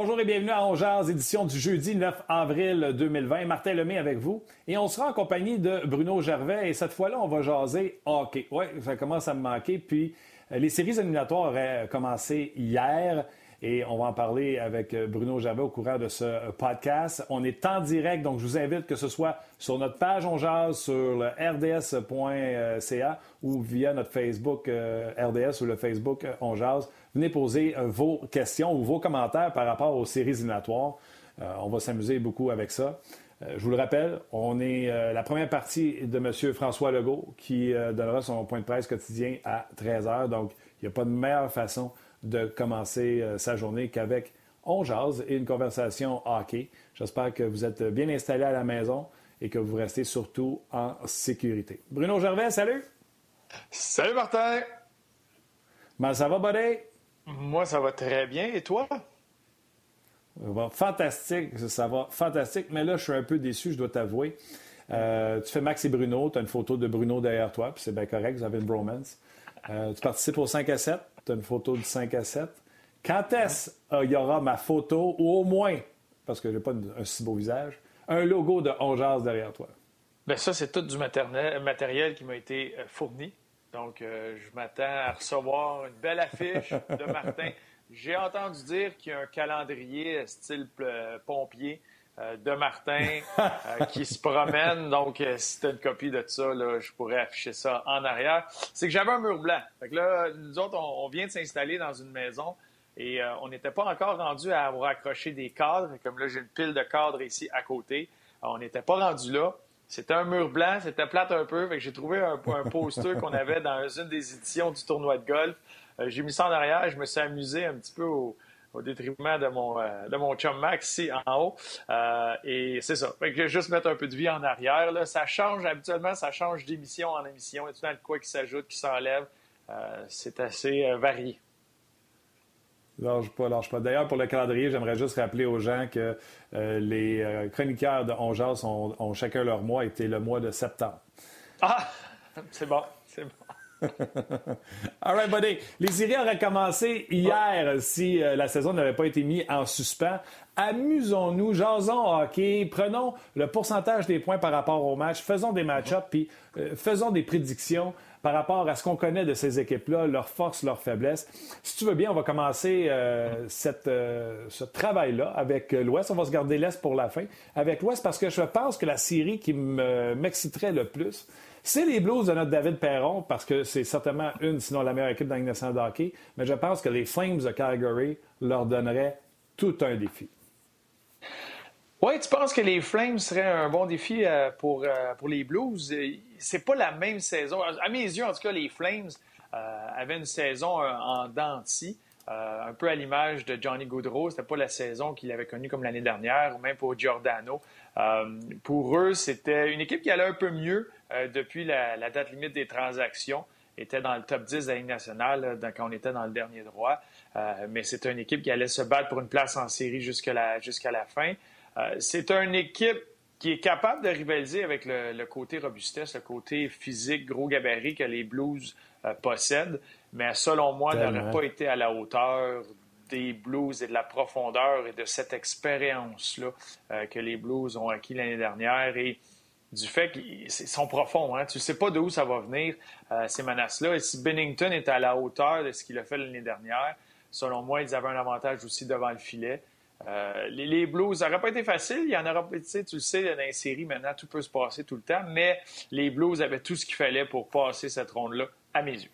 Bonjour et bienvenue à Ongears, édition du jeudi 9 avril 2020. Martin Lemay avec vous. Et on sera en compagnie de Bruno Gervais. Et cette fois-là, on va jaser hockey. Oui, ça commence à me manquer. Puis, euh, les séries éliminatoires auraient commencé hier. Et on va en parler avec Bruno Gervais au courant de ce podcast. On est en direct, donc je vous invite que ce soit sur notre page On sur le rds.ca ou via notre Facebook euh, RDS ou le Facebook euh, On venez poser euh, vos questions ou vos commentaires par rapport aux séries éliminatoires. Euh, on va s'amuser beaucoup avec ça. Euh, je vous le rappelle, on est la première partie de M. François Legault qui donnera son point de presse quotidien à 13 h. Donc, il n'y a pas de meilleure façon de commencer sa journée qu'avec On jase et une conversation hockey. J'espère que vous êtes bien installés à la maison et que vous restez surtout en sécurité. Bruno Gervais, salut! Salut Martin! Ben, ça va, buddy? Moi, ça va très bien. Et toi? fantastique, ça va fantastique. Mais là, je suis un peu déçu, je dois t'avouer. Euh, tu fais Max et Bruno, tu as une photo de Bruno derrière toi, puis c'est bien correct, vous avez une bromance. Euh, tu participes au 5 à 7, tu as une photo du 5 à 7. Quand est-ce qu'il y aura ma photo, ou au moins, parce que je n'ai pas un si beau visage, un logo de Ongeas derrière toi? Bien, ça, c'est tout du matériel qui m'a été euh, fourni. Donc, euh, je m'attends à recevoir une belle affiche de Martin. J'ai entendu dire qu'il y a un calendrier style euh, pompier euh, de Martin qui se promène. Donc, si tu as une copie de ça, je pourrais afficher ça en arrière. C'est que j'avais un mur blanc. Fait que là, nous autres, on, vient de s'installer dans une maison et on n'était pas encore rendu à avoir accroché des cadres. Comme là, j'ai une pile de cadres ici à côté. on n'était pas rendu là. C'était un mur blanc, c'était plate un peu. J'ai trouvé un, poster qu'on avait dans une des éditions du tournoi de golf. Euh, j'ai mis ça en arrière. Je me suis amusé un petit peu au, détriment de mon, euh, de mon chum Max ici en haut. Euh, et c'est ça. Fait que je vais juste mettre un peu de vie en arrière. Là. Ça change, habituellement, ça change d'émission en émission. Il y a tout le quoi qui s'ajoute, qui s'enlève. c'est assez varié. Lâche pas, lâche pas. D'ailleurs, pour le calendrier, j'aimerais juste rappeler aux gens que euh, les euh, chroniqueurs de Ongeas ont, chacun leur mois été le mois de septembre. Ah! C'est bon, c'est bon. All right, buddy. Les séries auraient commencé hier si euh, la saison n'avait pas été mise en suspens. Amusons-nous, jasons hockey, prenons le pourcentage des points par rapport au match, faisons des match-ups, puis faisons des prédictions par rapport à ce qu'on connaît de ces équipes-là, leurs forces, leurs faiblesses. Si tu veux bien, on va commencer euh, euh, ce travail-là avec l'Ouest. On va se garder l'Est pour la fin. Avec l'Ouest, parce que je pense que la série qui m'exciterait le plus, c'est les Blues de notre David Perron, parce que c'est certainement une, sinon la meilleure équipe dans hockey. Mais je pense que les Flames de Calgary leur donneraient tout un défi. Oui, tu penses que les Flames seraient un bon défi euh, pour, pour les Blues? C'est pas la même saison. À mes yeux, en tout cas, les Flames euh, avaient une saison en dents un peu à l'image de Johnny Goodrow. C'était pas la saison qu'il avait connue comme l'année dernière, ou même pour Giordano. pour eux, c'était une équipe qui allait un peu mieux depuis la, date limite des transactions était dans le top 10 de la nationale quand on était dans le dernier droit. mais c'était une équipe qui allait se battre pour une place en série jusqu'à la, fin. Euh, c'est une équipe qui est capable de rivaliser avec le, côté robustesse, le côté physique, gros gabarit que les Blues euh, possèdent, mais selon moi, n'aurait pas été à la hauteur des Blues et de la profondeur et de cette expérience-là euh, que les Blues ont acquis l'année dernière et du fait qu'ils sont profonds. Hein? Tu ne sais pas d'où ça va venir, ces menaces-là. Et si Bennington est à la hauteur de ce qu'il a fait l'année dernière, selon moi, ils avaient un avantage aussi devant le filet. Euh, les, Blues, ça n'aurait pas été facile. Il y en aura, tu sais, tu le sais, dans les séries, maintenant, tout peut se passer tout le temps. Mais les Blues avaient tout ce qu'il fallait pour passer cette ronde-là, à mes yeux.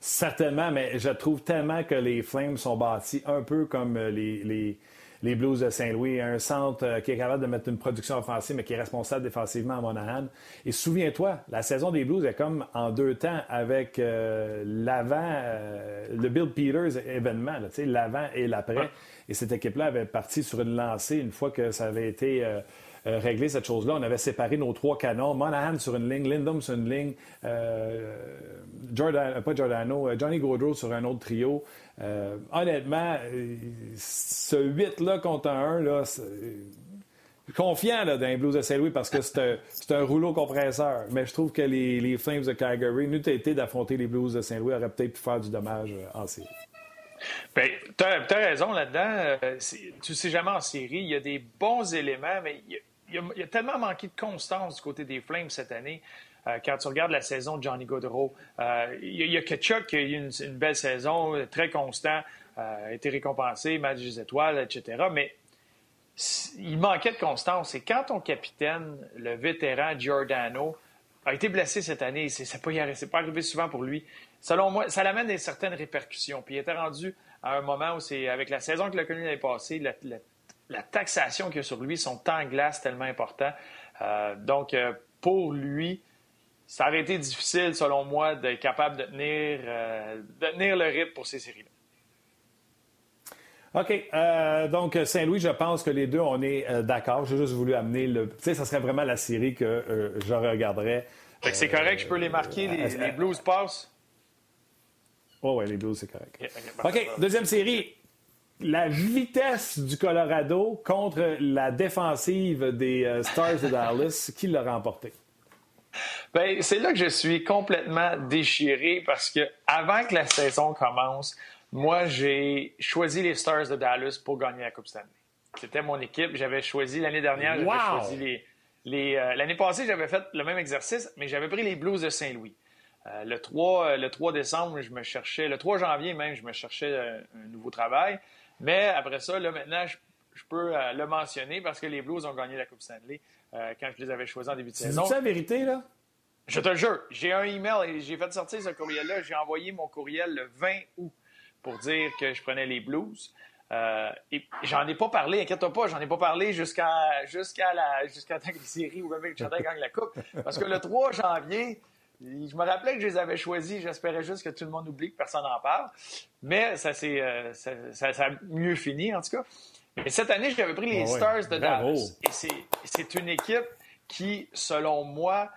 Certainement, mais je trouve tellement que les Flames sont bâtis un peu comme euh, les, les Blues de Saint-Louis, un centre euh, qui est capable de mettre une production offensive, mais qui est responsable défensivement à Monahan. Et souviens-toi, la saison des Blues est comme en deux temps avec euh, l'avant, euh, le Bill Peters événement, l'avant et l'après. Et cette équipe-là avait parti sur une lancée une fois que ça avait été euh, régler cette chose-là. On avait séparé nos trois canons. Monahan sur une ligne, Lindum sur une ligne, euh, Jordan, euh, pas Giordano, Johnny Gaudreau sur un autre trio. honnêtement, ce 8-là contre un 1, là, confiant là, dans les Blues de Saint-Louis parce que c'est un, rouleau compresseur. Mais je trouve que les, Flames de Calgary, nous été d'affronter les Blues de Saint-Louis, auraient peut-être pu faire du dommage en série. Bien, tu as, raison là-dedans. Euh, tu sais jamais en série. Il y a des bons éléments, mais il y, a, tellement manqué de constance du côté des Flames cette année. Euh, quand tu regardes la saison de Johnny Gaudreau, euh, il, y a, Ketchuk qui a eu une, belle saison, très constant, a été récompensé, match des étoiles, etc. Mais il manquait de constance. Et quand ton capitaine, le vétéran Giordano, a été blessé cette année, c'est pas, pas arrivé souvent pour lui. Selon moi, ça l'amène des certaines répercussions. Puis il était rendu à un moment où c'est, avec la saison que le connu l'année passée, la, la, taxation qu'il y a sur lui, son temps glace tellement important. Euh, donc, euh, pour lui, ça aurait été difficile, selon moi, d'être capable de tenir, euh, de tenir le rythme pour ces séries-là. OK. donc, Saint-Louis, je pense que les deux, on est d'accord. J'ai juste voulu amener le. Tu sais, ça serait vraiment la série que je regarderais. c'est correct, je peux les marquer, les, les Blues passent? Oh, ouais, les Blues, c'est correct. OK, deuxième série. La vitesse du Colorado contre la défensive des euh, Stars de Dallas, qui l'a remporté? Bien, c'est là que je suis complètement déchiré parce que avant que la saison commence, moi, j'ai choisi les Stars de Dallas pour gagner la Coupe Stanley. C'était mon équipe. J'avais choisi l'année dernière, j'avais choisi les. Euh, l'année passée, j'avais fait le même exercice, mais j'avais pris les Blues de Saint-Louis. Euh, le, 3, euh, le 3 décembre, je me cherchais, le 3 janvier même, je me cherchais euh, un, nouveau travail. Mais après ça, là, maintenant, je, peux le mentionner parce que les Blues ont gagné la Coupe Stanley quand je les avais choisis en début de saison. C'est la vérité, là? Je te jure. J'ai un email et j'ai fait sortir ce courriel-là. J'ai envoyé mon courriel le 20 août pour dire que je prenais les Blues. et j'en ai pas parlé, inquiète-toi pas, j'en ai pas parlé jusqu'à jusqu'à la jusqu'à temps que les séries ou même que gagne la coupe. Parce que le 3 janvier, je me rappelais que je les avais choisis. J'espérais juste que tout le monde oublie, que personne n'en parle. Mais ça, c'est, euh, ça, a mieux fini, en tout cas. Mais cette année, j'avais pris les Stars de Dallas. Et c'est, une équipe qui, selon moi,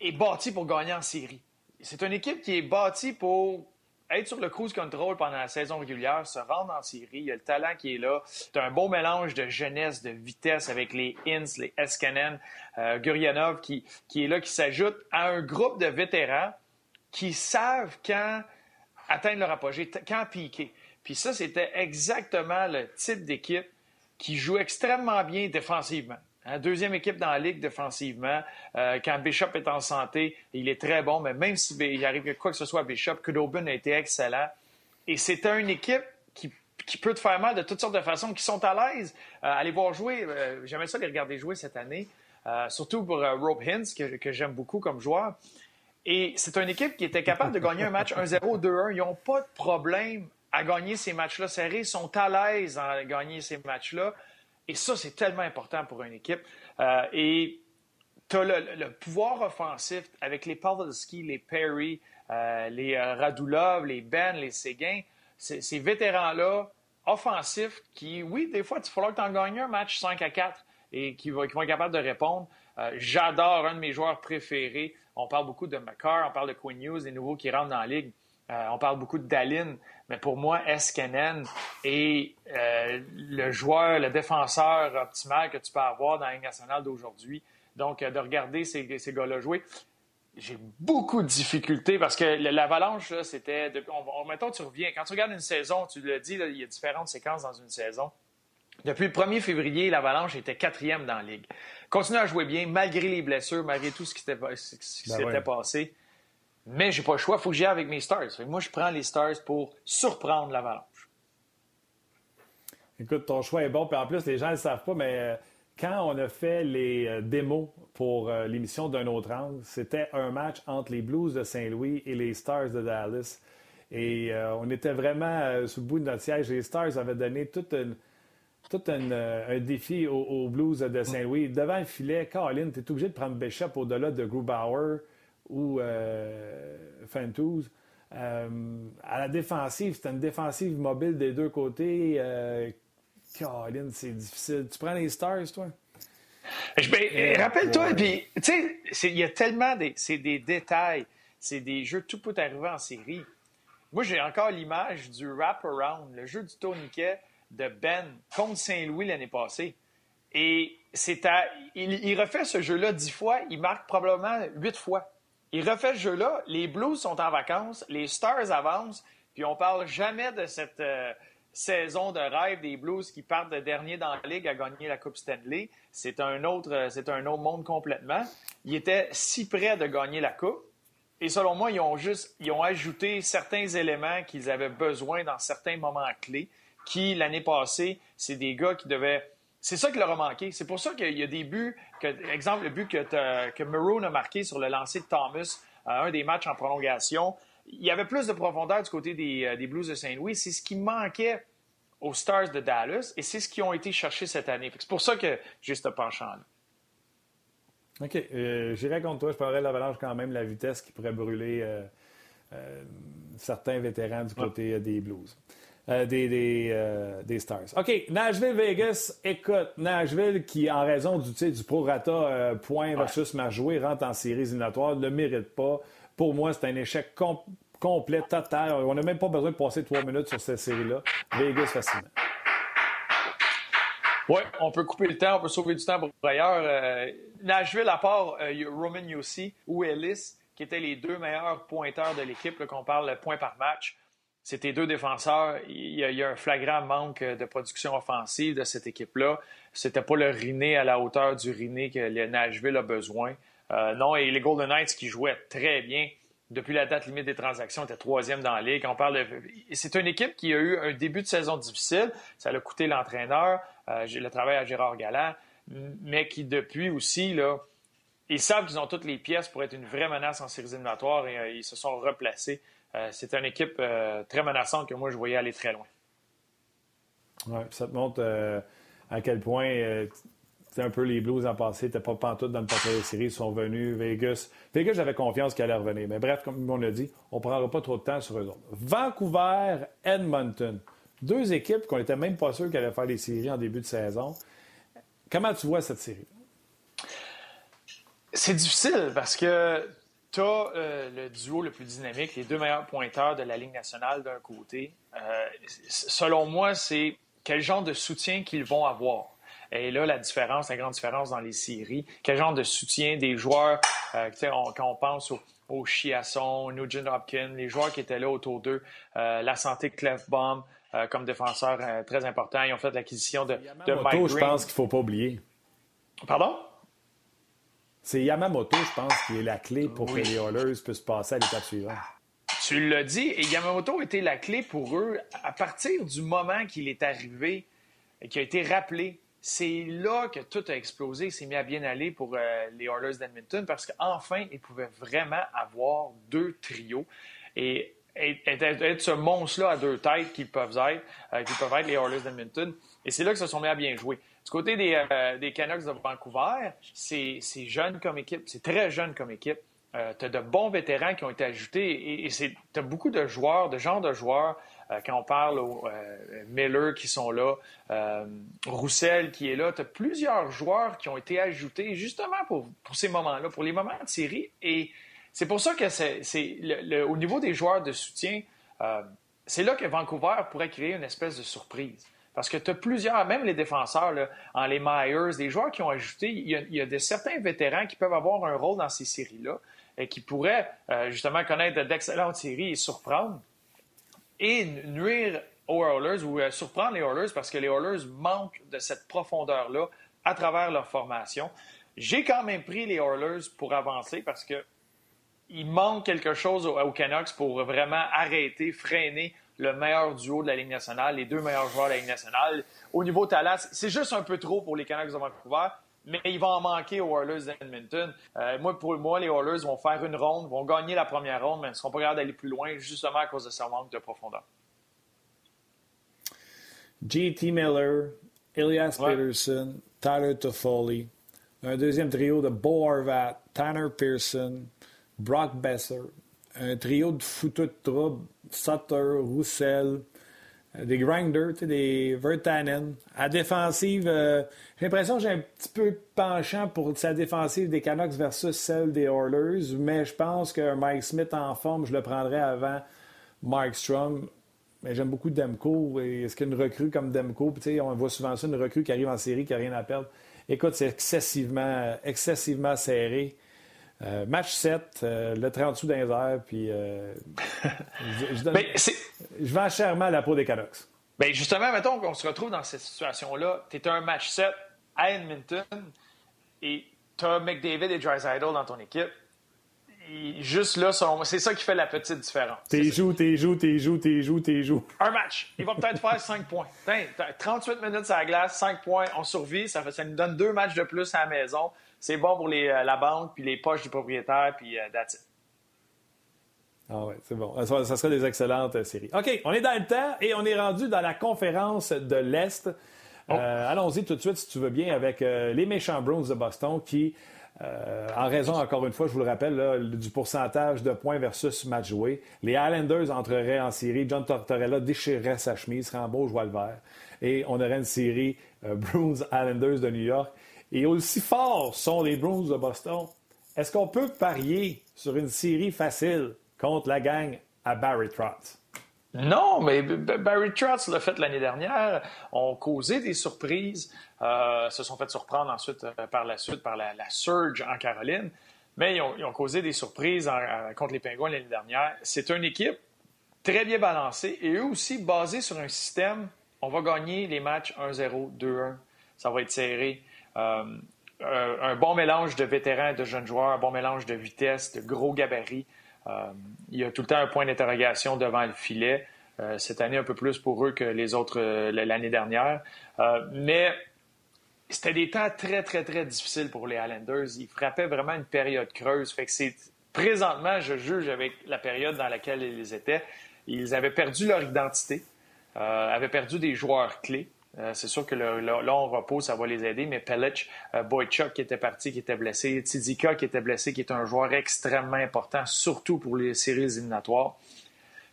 est bâtie pour gagner en série. C'est une équipe qui est bâtie pour être sur le cruise control pendant la saison régulière, se rendre en série, il y a le talent qui est là. C'est un beau mélange de jeunesse, de vitesse avec les Inns, les Eskanen, euh, Guryanov qui, qui est là, qui s'ajoute à un groupe de vétérans qui savent quand atteindre leur apogée, quand piquer. Puis ça, c'était exactement le type d'équipe qui joue extrêmement bien défensivement. Hein, deuxième équipe dans la ligue défensivement. Euh, quand Bishop est en santé, il est très bon, mais même s'il arrive quoi que ce soit à Bishop, Kudobin a été excellent. Et c'est une équipe qui, peut te faire mal de toutes sortes de façons, qui sont à l'aise. Euh, aller voir jouer, euh, j'aimais ça les regarder jouer cette année, surtout pour Rob Hintz, que, que j'aime beaucoup comme joueur. Et c'est une équipe qui était capable de gagner un match 1-0, 2-1. Ils n'ont pas de problème à gagner ces matchs-là serrés. Ils sont à l'aise à gagner ces matchs-là. Et ça, c'est tellement important pour une équipe. Euh, et tu as le, pouvoir offensif avec les Pavelski, les Perry, euh, les euh, Radulov, les Ben, les Séguin. Ces vétérans-là, offensifs, qui, oui, des fois, il va falloir que tu en gagnes un match 5 à 4 et qui, vont être capables de répondre. J'adore un de mes joueurs préférés. On parle beaucoup de McCarr, on parle de Quinn Hughes, les nouveaux qui rentrent dans la ligue. On parle beaucoup de Dallin. Mais pour moi, Eskenen est euh, le joueur, le défenseur optimal que tu peux avoir dans la Ligue nationale d'aujourd'hui. Donc, euh, de regarder ces, gars-là jouer, j'ai beaucoup de difficultés parce que l'avalanche, c'était. On, mettons, tu reviens. Quand tu regardes une saison, tu le dis, il y a différentes séquences dans une saison. Depuis le 1er février, l'Avalanche était quatrième dans la Ligue. Continue à jouer bien, malgré les blessures, malgré tout ce qui ben s'était passé. Mais j'ai pas le choix, il faut que j'y aille avec mes Stars. moi, je prends les Stars pour surprendre l'Avalanche. Écoute, ton choix est bon. Puis en plus, les gens ne le savent pas, mais euh, quand on a fait les euh, démos pour euh, l'émission d'un autre angle, c'était un match entre les Blues de Saint-Louis et les Stars de Dallas. Et on était vraiment sous le bout de notre siège. Les Stars avaient donné tout un défi aux, Blues de Saint-Louis. Devant le filet, Caroline, tu es obligé de prendre Bishop au-delà de Grubauer ou euh, euh, à la défensive, c'est une défensive mobile des deux côtés. Euh, Caroline, c'est difficile. Tu prends les Stars, toi? Ben, rappelle-toi, puis, tu sais, il y a tellement des, c'est des détails, c'est des jeux, tout peut arriver en série. Moi, j'ai encore l'image du wrap-around, le jeu du tourniquet de Ben contre Saint-Louis l'année passée. Et c'est à, il, il, refait ce jeu-là dix fois, il marque probablement huit fois. Il refait ce jeu-là, les Blues sont en vacances, les Stars avancent, Puis on parle jamais de cette euh, saison de rêve des Blues qui partent de dernier dans la Ligue à gagner la Coupe Stanley. C'est un autre, euh, c'est un autre monde complètement. Ils étaient si près de gagner la Coupe. Et selon moi, ils ont juste ils ont ajouté certains éléments qu'ils avaient besoin dans certains moments clés qui, l'année passée, c'est des gars qui devaient c'est ça qui leur a manqué. C'est pour ça qu'il y a des buts, que, exemple, le but que, que Maroon a marqué sur le lancer de Thomas, euh, un des matchs en prolongation, il y avait plus de profondeur du côté des, euh, Blues de Saint-Louis. C'est ce qui manquait aux Stars de Dallas et c'est ce qu'ils ont été chercher cette année. C'est pour ça que j'ai ce penchant-là. OK. Euh, J'irai contre toi. Je parlerai de l'avalanche quand même, la vitesse qui pourrait brûler certains vétérans du côté des Blues. Euh, des, euh, des, Stars. OK, Nashville-Vegas, écoute, Nashville qui, en raison du, du prorata euh, point versus match joué, rentre en séries éliminatoires, ne le mérite pas. Pour moi, c'est un échec complet, total. On n'a même pas besoin de passer trois minutes sur cette série-là. Vegas, facilement. Oui, on peut couper le temps, on peut sauver du temps pour ailleurs. Nashville, à part Roman Yossi ou Ellis, qui étaient les deux meilleurs pointeurs de l'équipe, qu'on parle point par match, c'était deux défenseurs. Il y, a, un flagrant manque de production offensive de cette équipe-là. C'était pas le Riné à la hauteur du Riné que le Nashville a besoin. Euh, non, et les Golden Knights qui jouaient très bien depuis la date limite des transactions étaient troisième dans la ligue. On parle C'est une équipe qui a eu un début de saison difficile. Ça a coûté l'entraîneur, euh, le travail à Gérard Galland, mais qui depuis aussi, là, ils savent qu'ils ont toutes les pièces pour être une vraie menace en séries éliminatoires et euh, ils se sont replacés. Euh, c'est une équipe euh, très menaçante que moi, je voyais aller très loin. Oui, ça te montre euh, à quel point un peu les Blues en passé n'étaient pas pantoute dans le portrait de série, ils sont venus. Vegas, Vegas j'avais confiance qu'elle allait revenir. Mais bref, comme on a dit, on ne prendra pas trop de temps sur eux autres. Vancouver, Edmonton. Deux équipes qu'on n'était même pas sûr qu'elles allaient faire les séries en début de saison. Comment tu vois cette série? C'est difficile parce que tu as euh, le duo le plus dynamique, les deux meilleurs pointeurs de la Ligue nationale d'un côté. Euh, selon moi, c'est quel genre de soutien qu'ils vont avoir. Et là, la différence, la grande différence dans les séries, quel genre de soutien des joueurs, euh, quand on pense au, au Chiasson, Nugent Hopkins, les joueurs qui étaient là autour d'eux, la santé de Clefbaum comme défenseur très important. Ils ont fait l'acquisition de, de Mike Green. je pense qu'il ne faut pas oublier. Pardon? C'est Yamamoto, je pense, qui est la clé pour que les Oilers puissent passer à l'étape suivante. Tu l'as dit, et Yamamoto était la clé pour eux à partir du moment qu'il est arrivé qu'il a été rappelé. C'est là que tout a explosé, s'est mis à bien aller pour euh, les Oilers d'Edmonton parce qu'enfin, ils pouvaient vraiment avoir deux trios et être, ce monstre-là à deux têtes qu'ils peuvent être, euh, qui peuvent être les Oilers d'Edmonton. Et c'est là que se sont mis à bien jouer. Du côté des, euh, des Canucks de Vancouver, c'est jeune comme équipe, c'est très jeune comme équipe. Euh, tu as de bons vétérans qui ont été ajoutés et, tu as beaucoup de joueurs, de genres de joueurs. Euh, quand on parle aux Miller qui sont là, Roussel qui est là, tu as plusieurs joueurs qui ont été ajoutés justement pour, pour ces moments-là, pour les moments de série. Et c'est pour ça que c'est au niveau des joueurs de soutien, c'est là que Vancouver pourrait créer une espèce de surprise. Parce que tu as plusieurs, même les défenseurs, en les Myers, des joueurs qui ont ajouté, il y, a, certains vétérans qui peuvent avoir un rôle dans ces séries-là et qui pourraient euh, justement connaître d'excellentes séries et surprendre et nuire aux Oilers ou euh, surprendre les Oilers parce que les Oilers manquent de cette profondeur-là à travers leur formation. J'ai quand même pris les Oilers pour avancer parce que il manque quelque chose aux Canucks pour vraiment arrêter, freiner le meilleur duo de la Ligue nationale, les deux meilleurs joueurs de la Ligue nationale. Au niveau talent, c'est juste un peu trop pour les Canucks de Vancouver, mais il va en manquer aux Oilers d'Edmonton. Euh, moi, pour moi, les Oilers vont faire une ronde, vont gagner la première ronde, mais ils ne seront pas capables d'aller plus loin justement à cause de ce manque de profondeur. J.T. Miller, Elias Peterson, Tyler Toffoli, un deuxième trio de Bo Horvat, Tanner Pearson, Brock Besser, un trio de fouteux de trouble, Sutter, Roussel, euh, des grinders, des Vertanen. À défensive, euh, j'ai l'impression que j'ai un petit peu penchant pour sa défensive des Canucks versus celle des Oilers, mais je pense que Mike Smith en forme, je le prendrais avant Mike Strom. Mais j'aime beaucoup Demko. Est-ce qu'une recrue comme Demko, on voit souvent ça, une recrue qui arrive en série, qui n'a rien à perdre. Écoute, c'est excessivement, excessivement serré. Euh, match 7, euh, le 30 sous d'un puis je, ben, je, vends chèrement la peau des Canucks. Bien, justement, mettons qu'on se retrouve dans cette situation-là. Tu es un match 7 à Edmonton et tu as McDavid et Idle dans ton équipe juste là, c'est ça qui fait la petite différence. T'es joues, t'es joues, t'es joues, t'es joues, t'es joues. Un match. Il va peut-être faire 5 points. 38 minutes à la glace, 5 points, on survit. Ça, fait, ça nous donne deux matchs de plus à la maison. C'est bon pour les, euh, la banque, puis les poches du propriétaire, puis uh, that's it. Ah ouais, c'est bon. Ça, ça, serait des excellentes euh, séries. OK, on est dans le temps et on est rendu dans la conférence de l'Est. Oh. Allons-y tout de suite, si tu veux bien, avec les méchants Browns de Boston qui euh, en raison, encore une fois, je vous le rappelle, du pourcentage de points versus match joué. Les Islanders entreraient en série. John Tortorella déchirerait sa chemise, serait en beau joie le vert. Et on aurait une série euh, Bruins Islanders de New York. Et aussi forts sont les Bruins de Boston. Est-ce qu'on peut parier sur une série facile contre la gang à Barry Trotz? Non, mais Barry Trotz l'a fait l'année dernière, ont causé des surprises, euh, se sont fait surprendre ensuite euh, par la suite par la, surge en Caroline, mais ils ont, causé des surprises contre les Pingouins l'année dernière. C'est une équipe très bien balancée et eux aussi basée sur un système, on va gagner les matchs 1-0, 2-1, ça va être serré. Euh, un bon mélange de vétérans et de jeunes joueurs, un bon mélange de vitesse, de gros gabarits. Euh, il y a tout le temps un point d'interrogation devant le filet. Euh, cette année, un peu plus pour eux que les autres l'année dernière. mais c'était des temps très, très, très difficiles pour les Highlanders. Ils frappaient vraiment une période creuse. Fait que c'est présentement, je juge avec la période dans laquelle ils étaient, ils avaient perdu leur identité, avaient perdu des joueurs clés. Euh, c'est sûr que le, long repos, ça va les aider, mais Pelic, euh, Boychuk qui était parti, qui était blessé, Tidika qui était blessé, qui est un joueur extrêmement important, surtout pour les séries éliminatoires.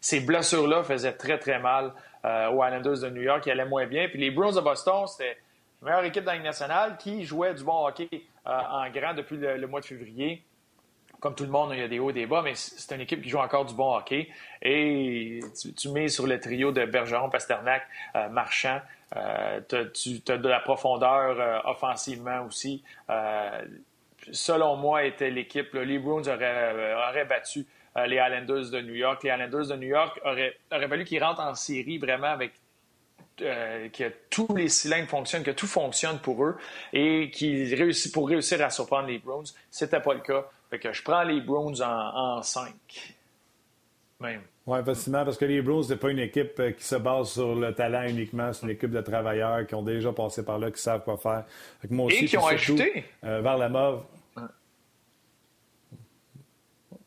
Ces blessures-là faisaient très, très mal euh, aux Islanders de New York, qui allaient moins bien. Puis les Bruins de Boston, c'était la meilleure équipe dans nationale qui jouait du bon hockey en grand depuis le, mois de février comme tout le monde, il y a des hauts et des bas, mais c'est une équipe qui joue encore du bon hockey. Et tu, mets sur le trio de Bergeron, Pasternak, Marchand, euh, tu as de la profondeur euh, offensivement aussi. Euh, selon moi, était l'équipe. Les Bruins auraient, battu les Islanders de New York. Les Islanders de New York auraient, fallu qu'ils rentrent en série vraiment avec que tous les cylindres fonctionnent, que tout fonctionne pour eux et qu'ils réussissent pour réussir à surprendre les Browns. C'était pas le cas. Je prends les Browns en, en 5. Même. Oui, facilement, parce que les Bruins, ce n'est pas une équipe euh, qui se base sur le talent uniquement. C'est une équipe de travailleurs qui ont déjà passé par là, qui savent quoi faire. moi aussi, Et qui ont ajouté. Euh, vers la mauve.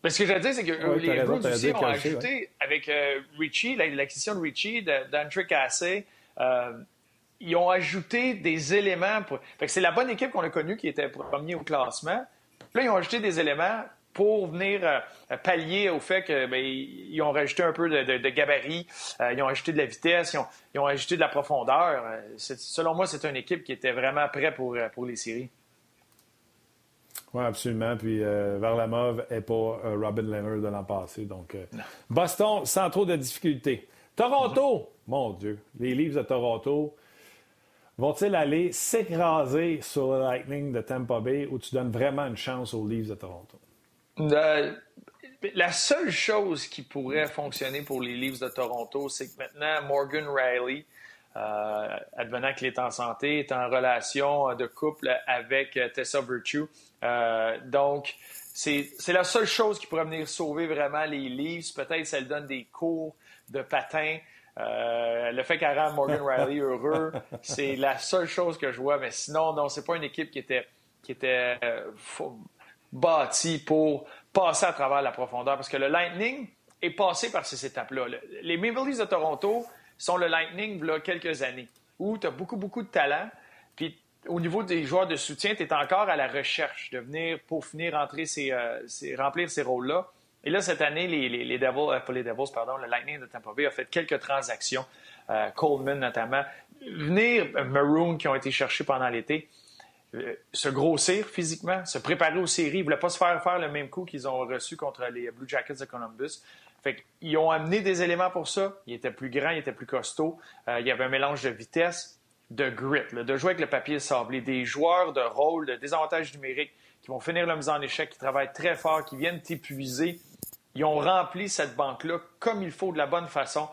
Mais ce que je veux dire, c'est que euh, les Bruins aussi ont ajouté, avec Richie, l'acquisition de Richie, d'André Cassé, ils ont ajouté des éléments. Pour... c'est la bonne équipe qu'on a connue qui était premier au classement. Là, ils ont ajouté des éléments pour venir euh, pallier au fait qu'ils ben, ont rajouté un peu de, gabarit, euh, ils ont ajouté de la vitesse, ils ont, ajouté de la profondeur. Euh, selon moi, c'est une équipe qui était vraiment prête pour, pour les séries. Oui, absolument. Puis la mauve n'est pas Robin Leonard de l'an passé. Donc, Boston, sans trop de difficultés. Toronto, mon Dieu, les Leafs de Toronto, vont-ils aller s'écraser sur le Lightning de Tampa Bay ou tu donnes vraiment une chance aux Leafs de Toronto? Euh, la seule chose qui pourrait fonctionner pour les Leafs de Toronto, c'est que maintenant, Morgan Riley, euh, advenant qu'il est en santé, est en relation de couple avec Tessa Virtue. Euh, donc, c'est la seule chose qui pourrait venir sauver vraiment les Leafs. Peut-être ça donne des cours de patin. le fait qu'elle rend Morgan Riley heureux, c'est la seule chose que je vois. Mais sinon, non, c'est pas une équipe qui était, qui était bâti pour passer à travers la profondeur. Parce que le Lightning est passé par ces étapes-là. Les Maple Leafs de Toronto sont le Lightning il quelques années, où tu as beaucoup, beaucoup de talent. Puis au niveau des joueurs de soutien, tu es encore à la recherche de venir pour finir euh, remplir ces rôles-là. Et là, cette année, les, Devils, euh, les Devils, pardon, le Lightning de Tampa Bay a fait quelques transactions, euh, Coleman notamment. Venir, Maroon qui ont été cherchés pendant l'été. Euh, se grossir physiquement, se préparer aux séries. Ils ne voulaient pas se faire faire le même coup qu'ils ont reçu contre les Blue Jackets de Columbus. Fait ils ont amené des éléments pour ça. Ils étaient plus grands, ils étaient plus costauds. Euh, il y avait un mélange de vitesse, de grit, de jouer avec le papier sablé, des joueurs de rôle, de désavantage numérique qui vont finir la mise en échec, qui travaillent très fort, qui viennent t'épuiser. Ils ont rempli cette banque-là comme il faut, de la bonne façon.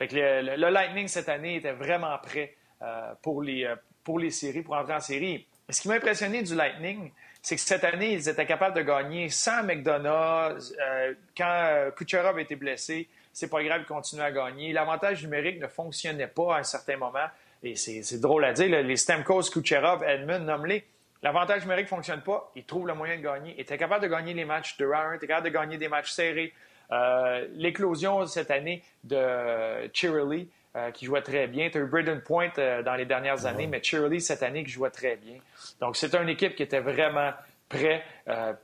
le, Lightning cette année était vraiment prêt euh, pour, les, pour les séries, pour entrer en série. Ce qui m'a impressionné du Lightning, c'est que cette année, ils étaient capables de gagner sans McDonough. Euh, quand Kucherov a été blessé, c'est pas grave, ils continuaient à gagner. L'avantage numérique ne fonctionnait pas à un certain moment. Et c'est drôle à dire, les Stamkos, Kucherov, Edmund, nomme-les. L'avantage numérique ne fonctionne pas. Ils trouvent le moyen de gagner. Ils étaient capables de gagner les matchs de 1 ils étaient capables de gagner des matchs serrés. Euh, l'éclosion cette année de Cheerily, euh, qui jouait très bien. Tu as eu Braden Point euh, dans les dernières années, mais Cheerily cette année qui jouait très bien. Donc, c'est une équipe qui était vraiment prêt.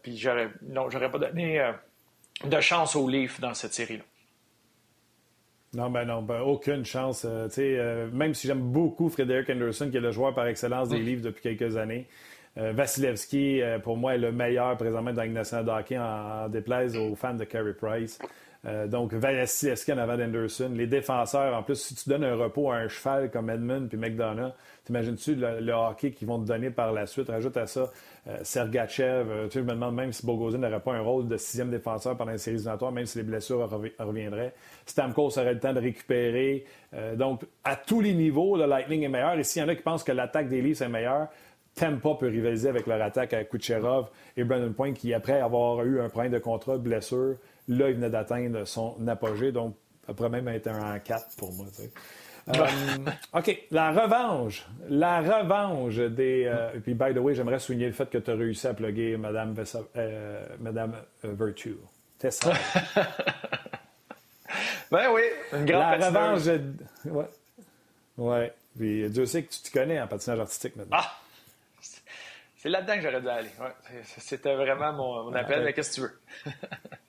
puis, j'aurais, non, j'aurais pas donné de chance aux Leafs dans cette série-là. Non, ben non, ben aucune chance. même si j'aime beaucoup Frédéric Anderson, qui est le joueur par excellence des Leafs depuis quelques années, euh, Vasilevski, euh, pour moi, est le meilleur présentement dans la de hockey en, déplaise aux fans de Carey Price. Euh, donc, Vasilevski en avant d'Anderson. Les défenseurs, en plus, si tu donnes un repos à un cheval comme Edmund puis McDonough, t'imagines-tu le, hockey qu'ils vont te donner par la suite? Rajoute à ça Sergachev. tu je me demande même si Bogozin n'aurait pas un rôle de sixième défenseur pendant les séries éliminatoires, même si les blessures reviendraient. Stamkos aurait le temps de récupérer. donc, à tous les niveaux, le Lightning est meilleur. Et s'il y en a qui pensent que l'attaque des Leafs est meilleure, Tampa peut rivaliser avec leur attaque à Kucherov et Brandon Point, qui, après avoir eu un problème de contrat, blessure, là, il venait d'atteindre son apogée. Donc, après même être un en 4 pour moi. Euh, OK, la revanche. La revanche des. Euh, et puis, by the way, j'aimerais souligner le fait que tu as réussi à plugger Mme, euh, Madame Virtue. C'est ça. ben oui, une grande La revanche. Ouais. ouais. Puis Dieu sait que tu te connais en patinage artistique maintenant. Ah! C'est là-dedans que j'aurais dû aller. C'était vraiment mon, appel, mais qu'est-ce que tu veux?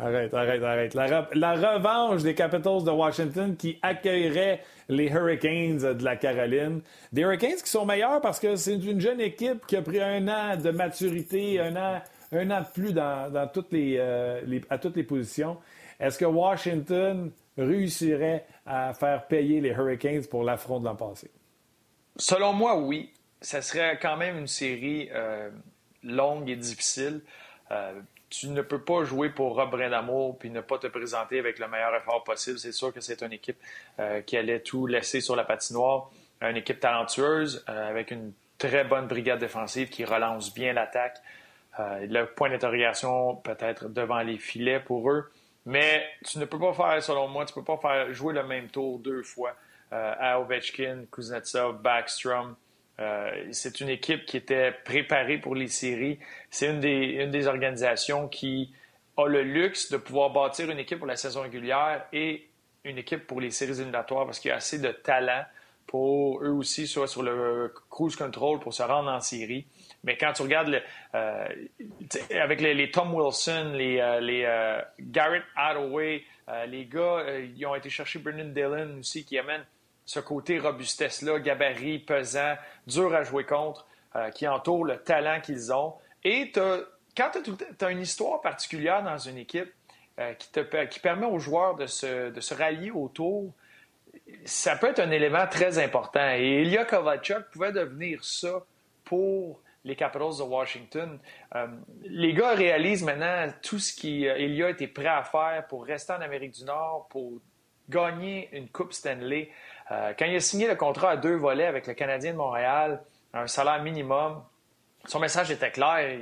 arrête, arrête, arrête. La, revanche des Capitals de Washington qui accueilleraient les Hurricanes de la Caroline. Des Hurricanes qui sont meilleurs parce que c'est une jeune équipe qui a pris un an de maturité, un an, un an de plus dans, toutes euh, les, à toutes les positions. Est-ce que Washington réussirait à faire payer les Hurricanes pour l'affront de l'an passé? Selon moi, oui ça serait quand même une série euh, longue et difficile. Euh, tu ne peux pas jouer pour Rob Brindamour puis ne pas te présenter avec le meilleur effort possible. C'est sûr que c'est une équipe euh, qui allait tout laisser sur la patinoire. Une équipe talentueuse avec une très bonne brigade défensive qui relance bien l'attaque. le point d'interrogation peut-être devant les filets pour eux. Mais tu ne peux pas faire, selon moi, tu ne peux pas faire jouer le même tour deux fois à Ovechkin, Kuznetsov, Backstrom. Euh, c'est une équipe qui était préparée pour les séries. C'est une des, organisations qui a le luxe de pouvoir bâtir une équipe pour la saison régulière et une équipe pour les séries éliminatoires parce qu'il y a assez de talent pour eux aussi, soit sur le cruise control pour se rendre en série. Mais quand tu regardes euh, avec les, Tom Wilson, les, euh, Garrett Hathaway, les gars, ils ont été chercher Brendan Dillon aussi qui amène ce côté robustesse-là, gabarit, pesant, dur à jouer contre, euh, qui entoure le talent qu'ils ont. Et quand tu as, une histoire particulière dans une équipe euh, qui, permet aux joueurs de se, de se rallier autour, ça peut être un élément très important. Et Ilya Kovalchuk pouvait devenir ça pour les Capitals de Washington. Euh, les gars réalisent maintenant tout ce qu'Ilya était prêt à faire pour rester en Amérique du Nord, pour gagner une Coupe Stanley. Euh, quand il a signé le contrat à deux volets avec le Canadien de Montréal, un salaire minimum, son message était clair.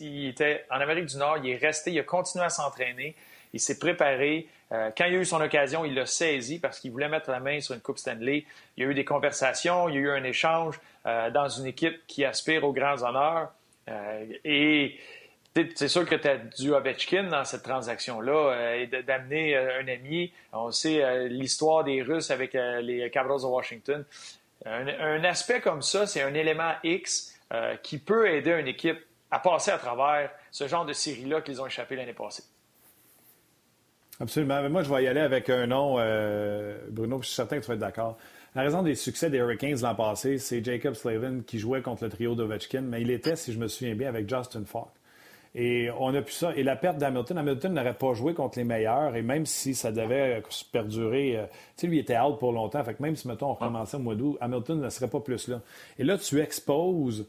Il était en Amérique du Nord, il est resté, il a continué à s'entraîner, il s'est préparé. Euh, quand il a eu son occasion, il l'a saisi parce qu'il voulait mettre la main sur une Coupe Stanley. Il y a eu des conversations, il y a eu un échange euh, dans une équipe qui aspire aux grands honneurs. et c'est sûr que tu as du Ovechkin dans cette transaction-là euh, et d'amener euh, un ami. On sait euh, l'histoire des Russes avec les Capitals de Washington. Un, aspect comme ça, c'est un élément X qui peut aider une équipe à passer à travers ce genre de série-là qu'ils ont échappé l'année passée. Absolument. Moi, je vais y aller avec un nom, Bruno, je suis certain que tu vas être d'accord. La raison des succès des Hurricanes l'an passé, c'est Jacob Slavin qui jouait contre le trio d'Ovechkin, mais il était, si je me souviens bien, avec Justin Falk. Et on a pu ça. Et la perte d'Hamilton, Hamilton n'aurait pas joué contre les meilleurs. Et même si ça devait perdurer, euh, tu sais, lui était out pour longtemps. Fait que même si, mettons, on recommençait au mois d'août, Hamilton ne serait pas plus là. Et là, tu exposes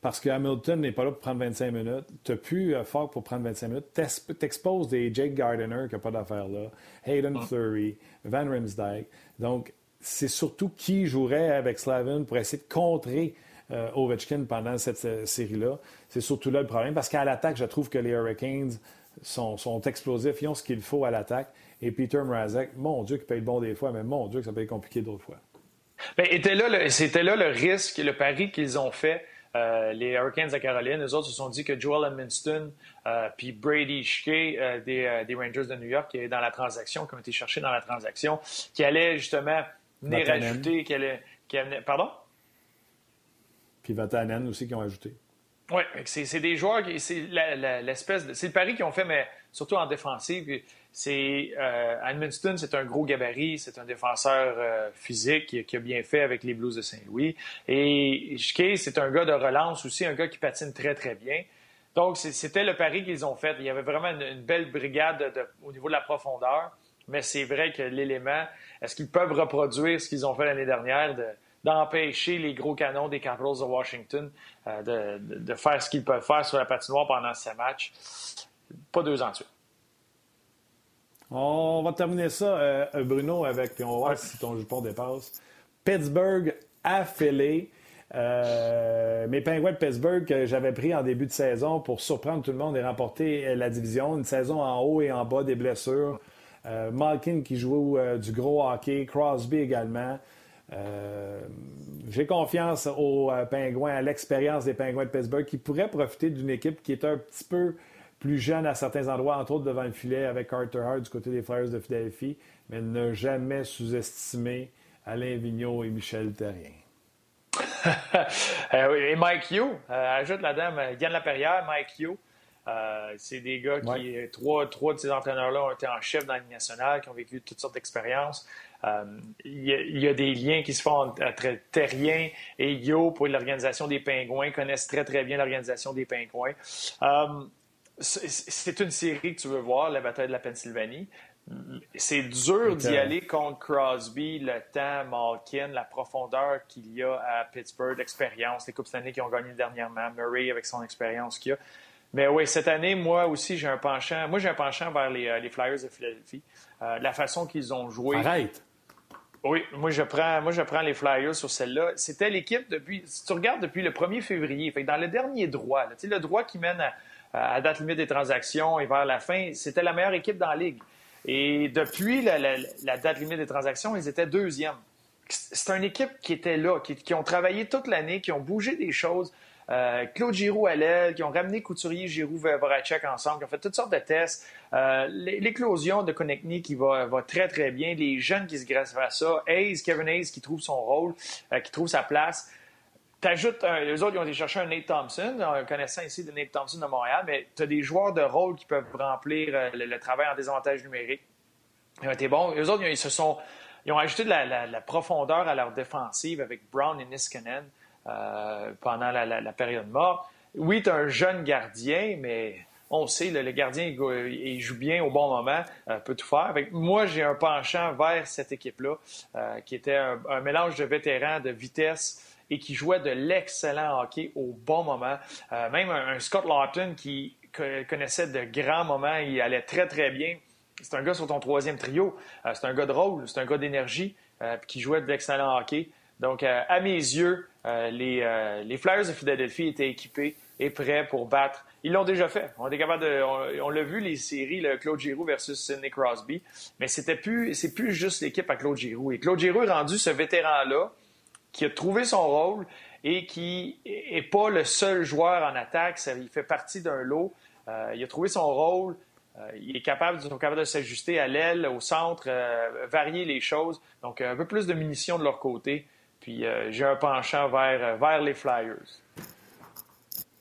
parce que Hamilton n'est pas là pour prendre 25 minutes. Tu n'as plus fort pour prendre 25 minutes. T'exposes des Jake Gardiner qui n'a pas d'affaire là, Hayden Fleury, Van Rimsdijk. Donc, c'est surtout qui jouerait avec Slavin pour essayer de contrer Ovechkin pendant cette série-là. C'est surtout là le problème, parce qu'à l'attaque, je trouve que les Hurricanes sont, sont explosifs, ils ont ce qu'il faut à l'attaque. Et Peter Mrazek, mon Dieu, qui paye bon des fois, mais mon Dieu, que ça peut être compliqué d'autres fois. Bien, c'était là, le risque, le pari qu'ils ont fait. Euh, les Hurricanes de Caroline, eux autres se sont dit que Joel Edmonston euh, puis Brady Shkey euh, des, Rangers de New York qui est dans la transaction, qui ont été cherchés dans la transaction, qui allaient justement venir ajouter, qui allait, qui pardon? Puis Vatanen aussi qui ont ajouté. Oui, c'est des joueurs, c'est l'espèce c'est le pari qu'ils ont fait, mais surtout en défensive. C'est euh, c'est un gros gabarit, c'est un défenseur euh, physique qui, a bien fait avec les Blues de Saint-Louis. Et Shkey, c'est un gars de relance aussi, un gars qui patine très très bien. Donc c'était le pari qu'ils ont fait. Il y avait vraiment une, belle brigade au niveau de la profondeur, mais c'est vrai que l'élément, est-ce qu'ils peuvent reproduire ce qu'ils ont fait l'année dernière de d'empêcher les gros canons des Capitals de Washington euh, de, faire ce qu'ils peuvent faire sur la patinoire pendant ces matchs. Pas deux ans dessus. On va terminer ça, euh, Bruno, avec, puis on va voir si ton jupon dépasse. Pittsburgh affilé. Euh, mes pingouins de Pittsburgh que j'avais pris en début de saison pour surprendre tout le monde et remporter la division. Une saison en haut et en bas, des blessures. Malkin qui joue du gros hockey, Crosby également. Euh, j'ai confiance aux euh, Pingouins, à l'expérience des Pingouins de Pittsburgh qui pourraient profiter d'une équipe qui est un petit peu plus jeune à certains endroits, entre autres devant le filet avec Carter Hart du côté des Flyers de Philadelphie, mais ne jamais sous-estimer Alain Vigneault et Michel Terrien. Euh, et Mike Hugh, ajoute la dame Yann Laperrière, Mike Hugh. c'est des gars qui, trois, trois de ces entraîneurs-là ont été en chef dans la Ligue nationale, qui ont vécu toutes sortes d'expériences. Euh, il y, a des liens qui se font entre Terrien et Yo pour l'organisation des Pingouins, connaissent très, très bien l'organisation des Pingouins. Euh, c'est une série que tu veux voir, la bataille de la Pennsylvanie. C'est dur d'y aller contre Crosby, le temps, Malkin, la profondeur qu'il y a à Pittsburgh, l'expérience, les Coupes Stanley qui ont gagné dernièrement, Murray avec son expérience qu'il a. Mais oui, cette année, moi aussi, j'ai un penchant. Moi, j'ai un penchant vers les, euh, Flyers de Philadelphie. la façon qu'ils ont joué. Arrête! Oui, moi je prends, moi je prends les Flyers sur celle-là. C'était l'équipe depuis, si tu regardes depuis le 1er février, dans le dernier droit, le droit qui mène à, date limite des transactions et vers la fin, c'était la meilleure équipe dans la ligue. Et depuis la, date limite des transactions, ils étaient deuxième. C'est une équipe qui était là, qui, qui ont travaillé toute l'année, qui ont bougé des choses. Euh, Claude Giroux à l'aile, qui ont ramené Couturier, Giroux, Voracek ensemble, qui ont fait toutes sortes de tests. Euh, l'éclosion de Konechny qui va, très, très bien. Les jeunes qui se greffent à ça. Hayes, Kevin Hayes qui trouve son rôle, euh, qui trouve sa place. T'ajoutes, les autres, ils ont été chercher un Nate Thompson, un connaissant ici de Nate Thompson de Montréal, mais tu as des joueurs de rôle qui peuvent remplir le, travail en désavantage numérique. Ils ont été bons. Autres, ils, se sont, ils ont ajouté de la, profondeur à leur défensive avec Brown et Niskanen. Euh, pendant la, période morte. Oui, tu un jeune gardien, mais on sait, le, gardien, il, joue bien au bon moment, euh, peut tout faire. moi, j'ai un penchant vers cette équipe-là, euh, qui était un, mélange de vétérans, de vitesse et qui jouait de l'excellent hockey au bon moment. même un, Scott Lawton qui connaissait de grands moments, il allait très, très bien. C'est un gars sur ton troisième trio. c'est un gars de rôle, c'est un gars d'énergie qui jouait de l'excellent hockey. Donc, à mes yeux, euh, euh, les, Flyers de Philadelphie étaient équipés et prêts pour battre. Ils l'ont déjà fait. On capable de, on, l'a vu les séries, Claude Giroux versus Sidney Crosby, mais c'était plus, c'est plus juste l'équipe à Claude Giroux. Et Claude Giroux est rendu ce vétéran-là qui a trouvé son rôle et qui est pas le seul joueur en attaque. il fait partie d'un lot. Euh, il a trouvé son rôle. il est capable, capable de s'ajuster à l'aile, au centre, varier les choses. Donc, un peu plus de munitions de leur côté. Puis euh, j'ai un penchant vers, euh, vers les Flyers.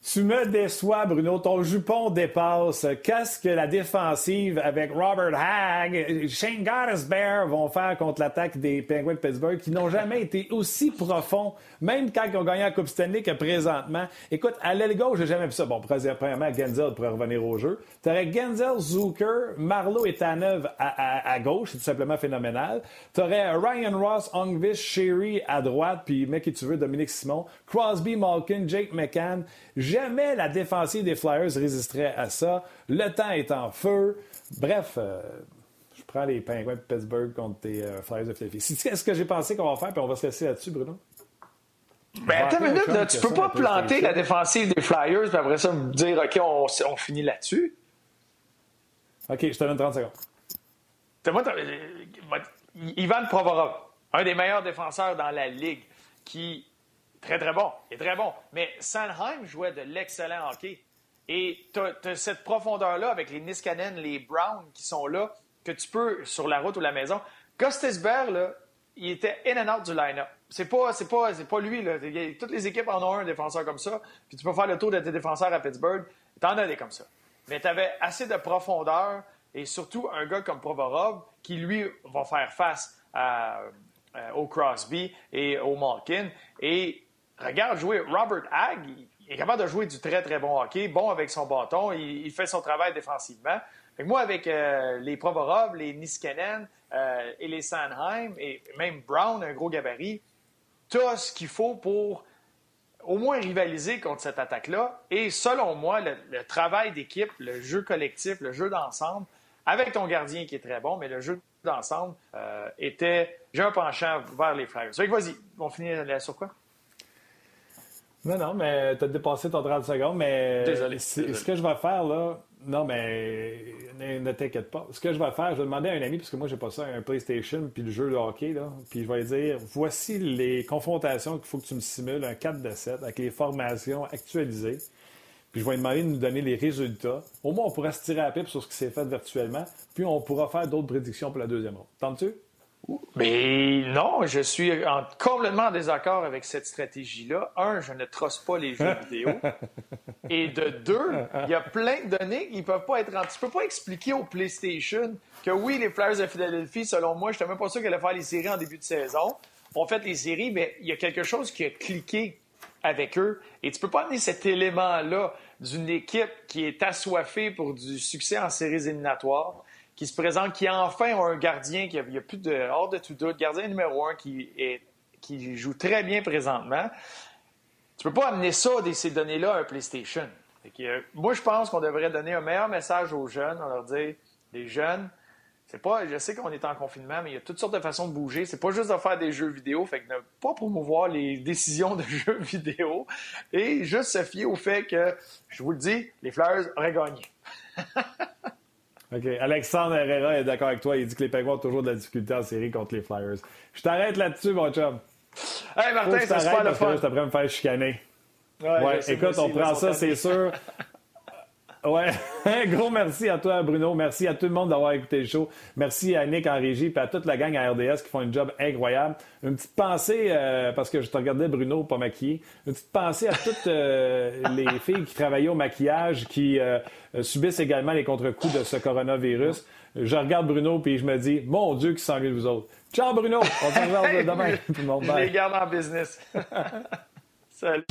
Tu me déçois, Bruno. Ton jupon dépasse. Qu'est-ce que la défensive avec Robert Hagg, Shane Bear vont faire contre l'attaque des Penguins de Pittsburgh qui n'ont jamais été aussi profonds, même quand ils ont gagné la Coupe Stanley que présentement? Écoute, à l'aile gauche, j'ai jamais vu ça. Bon, premièrement, Genzel pourrait revenir au jeu. Tu aurais Genzel, Zucker, Marlowe et Tanev à, à, gauche. C'est tout simplement phénoménal. Tu Ryan Ross, Ongvish, Sherry à droite, puis mec qui tu veux, Dominique Simon, Crosby, Malkin, Jake McCann. Jamais la défensive des Flyers résisterait à ça. Le temps est en feu. Bref, euh, je prends les pingouins de Pittsburgh contre les euh, Flyers de Philadelphie. C'est ce que j'ai pensé qu'on va faire, puis on va se laisser là-dessus, Bruno? Ben, attends une minute, tu peux pas planter la défensive des Flyers, puis après ça, me dire, OK, on, on finit là-dessus? OK, je te donne 30 secondes. Moi, euh, Ivan Provorov, un des meilleurs défenseurs dans la Ligue, qui Très, très bon. Il est très bon. Mais Sanheim jouait de l'excellent hockey. Et tu as, cette profondeur-là avec les Niskanen, les Browns qui sont là, que tu peux, sur la route ou la maison. Gostisberg, là, il était in and out du line-up. C'est pas, pas, pas lui, là. Toutes les équipes en ont un défenseur comme ça. Puis tu peux faire le tour de tes défenseurs à Pittsburgh. T'en as des comme ça. Mais tu avais assez de profondeur et surtout un gars comme Provorov qui, lui, va faire face euh, au Crosby et au Malkin. Et regarde jouer Robert Hagg, il est capable de jouer du très, très bon hockey, bon avec son bâton, il, fait son travail défensivement. moi, avec euh, les Provorov, les Niskanen euh, et les Sanheim, et même Brown, un gros gabarit, tu as ce qu'il faut pour au moins rivaliser contre cette attaque-là. Et selon moi, le, travail d'équipe, le jeu collectif, le jeu d'ensemble, avec ton gardien qui est très bon, mais le jeu d'ensemble euh, était. J'ai un penchant vers les Flyers. vas-y, on finit sur quoi? Non, non, mais tu as dépassé ton 30 secondes, mais désolé, ce que je vais faire là, non, mais ne, t'inquiète pas. Ce que je vais faire, je vais demander à un ami, parce que moi, j'ai pas ça, un PlayStation, puis le jeu de hockey, là, puis je vais lui dire voici les confrontations qu'il faut que tu me simules, un 4 de 7, avec les formations actualisées. Puis je vais lui demander de nous donner les résultats. Au moins, on pourra se tirer à la pipe sur ce qui s'est fait virtuellement, puis on pourra faire d'autres prédictions pour la deuxième ronde. Tentes-tu? Mais non, je suis complètement en désaccord avec cette stratégie-là. Un, je ne trosse pas les jeux vidéo. Et de deux, il y a plein de données qui ne peuvent pas être Tu peux pas expliquer au PlayStation que oui, les Flyers de Philadelphie, selon moi, je n'étais même pas sûr qu'elle allait faire les séries en début de saison. On fait les séries, mais il y a quelque chose qui a cliqué avec eux. Et tu peux pas amener cet élément-là d'une équipe qui est assoiffée pour du succès en séries éliminatoires qui se présente, qui enfin a un gardien, qui a, il a plus de hors de tout doute, gardien numéro un qui, joue très bien présentement. Tu peux pas amener ça, ces données-là, à un PlayStation. Euh, moi, je pense qu'on devrait donner un meilleur message aux jeunes, on leur dire, les jeunes, c'est pas, je sais qu'on est en confinement, mais il y a toutes sortes de façons de bouger. C'est pas juste de faire des jeux vidéo, fait que ne pas promouvoir les décisions de jeux vidéo et juste se fier au fait que, je vous le dis, les Flyers auraient gagné. OK. Alexandre Herrera est d'accord avec toi. Il dit que les Penguins ont toujours de la difficulté en série contre les Flyers. Je t'arrête là-dessus, mon chum. Hey, Martin, ça se passe le fun. Parce que me faire chicaner. Ouais, écoute, on prend ça, c'est sûr. Ouais, un gros merci à toi, Bruno. Merci à tout le monde d'avoir écouté le show. Merci à Nick en régie et à toute la gang à RDS qui font un job incroyable. Une petite pensée, euh, parce que je te regardais, Bruno, pas maquillé. Une petite pensée à toutes euh, les filles qui travaillaient au maquillage, qui euh, subissent également les contre-coups de ce coronavirus. Je regarde Bruno puis je me dis, mon Dieu, qui s'ennuie de vous autres. Ciao, Bruno. On se revoit demain. tout le monde. Je les garde en business. Salut.